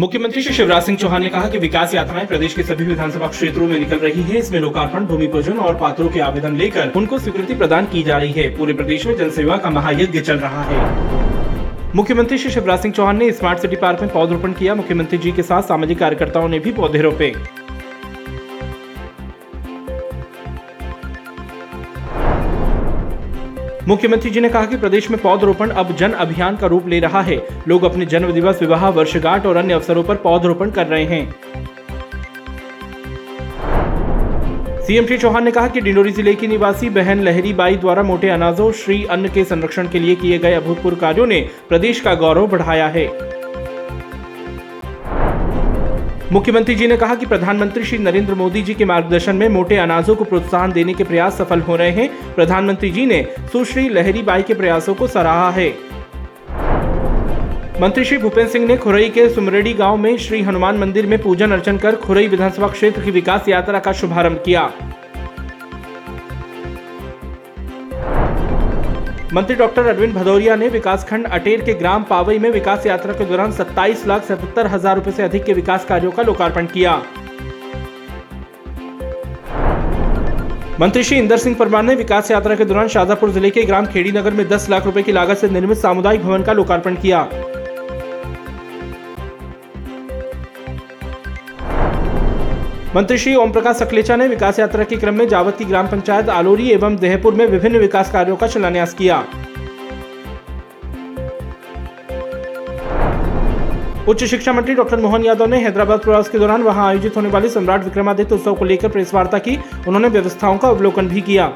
मुख्यमंत्री श्री शिवराज सिंह चौहान ने कहा कि विकास यात्राएँ प्रदेश के सभी विधानसभा क्षेत्रों में निकल रही है। इसमें लोकार्पण, भूमि पूजन और पात्रों के आवेदन लेकर उनको स्वीकृति प्रदान की जा रही है। पूरे प्रदेश में जनसेवा का महायज्ञ चल रहा है। मुख्यमंत्री श्री शिवराज सिंह चौहान ने स्मार्ट सिटी पार्क में पौधरोपण किया। मुख्यमंत्री जी के साथ सामाजिक कार्यकर्ताओं ने भी पौधे रोपे। मुख्यमंत्री जी ने कहा कि प्रदेश में पौधरोपण अब जन अभियान का रूप ले रहा है। लोग अपने जन्म दिवस, विवाह, वर्षगांठ और अन्य अवसरों पर पौधरोपण कर रहे हैं। सीएम श्री चौहान ने कहा कि डिंडोरी ज़िले की निवासी बहन लहरी बाई द्वारा मोटे अनाजों, श्री अन्न के संरक्षण के लिए किए गए अभूतपूर्व कार्यों ने प्रदेश का गौरव बढ़ाया है। मुख्यमंत्री जी ने कहा कि प्रधानमंत्री श्री नरेंद्र मोदी जी के मार्गदर्शन में मोटे अनाजों को प्रोत्साहन देने के प्रयास सफल हो रहे हैं। प्रधानमंत्री जी ने सुश्री लहरी बाई के प्रयासों को सराहा है। मंत्री श्री भूपेंद्र सिंह ने खुरई के सुमरेडी गाँव में श्री हनुमान मंदिर में पूजन अर्चन कर खुरई विधानसभा क्षेत्र की विकास यात्रा का शुभारंभ किया। मंत्री डॉक्टर अरविंद भदौरिया ने विकासखंड अटेर के ग्राम पावई में विकास यात्रा के दौरान सत्ताईस लाख सतहत्तर हज़ार रूपए ऐसी अधिक के विकास कार्यो का लोकार्पण किया। मंत्री श्री इंदर सिंह परमार ने विकास यात्रा के दौरान शाजापुर ज़िले के ग्राम खेड़ी नगर में 10 लाख रुपए की लागत से निर्मित सामुदायिक भवन का लोकार्पण किया। मंत्री श्री ओम प्रकाश सकलेचा ने विकास यात्रा के क्रम में जावत की ग्राम पंचायत आलोरी एवं देहपुर में विभिन्न विकास कार्यों का शिलान्यास किया। उच्च शिक्षा मंत्री डॉक्टर मोहन यादव ने हैदराबाद प्रवास के दौरान वहाँ आयोजित होने वाले सम्राट विक्रमादित्य उत्सव को लेकर प्रेस वार्ता की। उन्होंने व्यवस्थाओं का अवलोकन भी किया।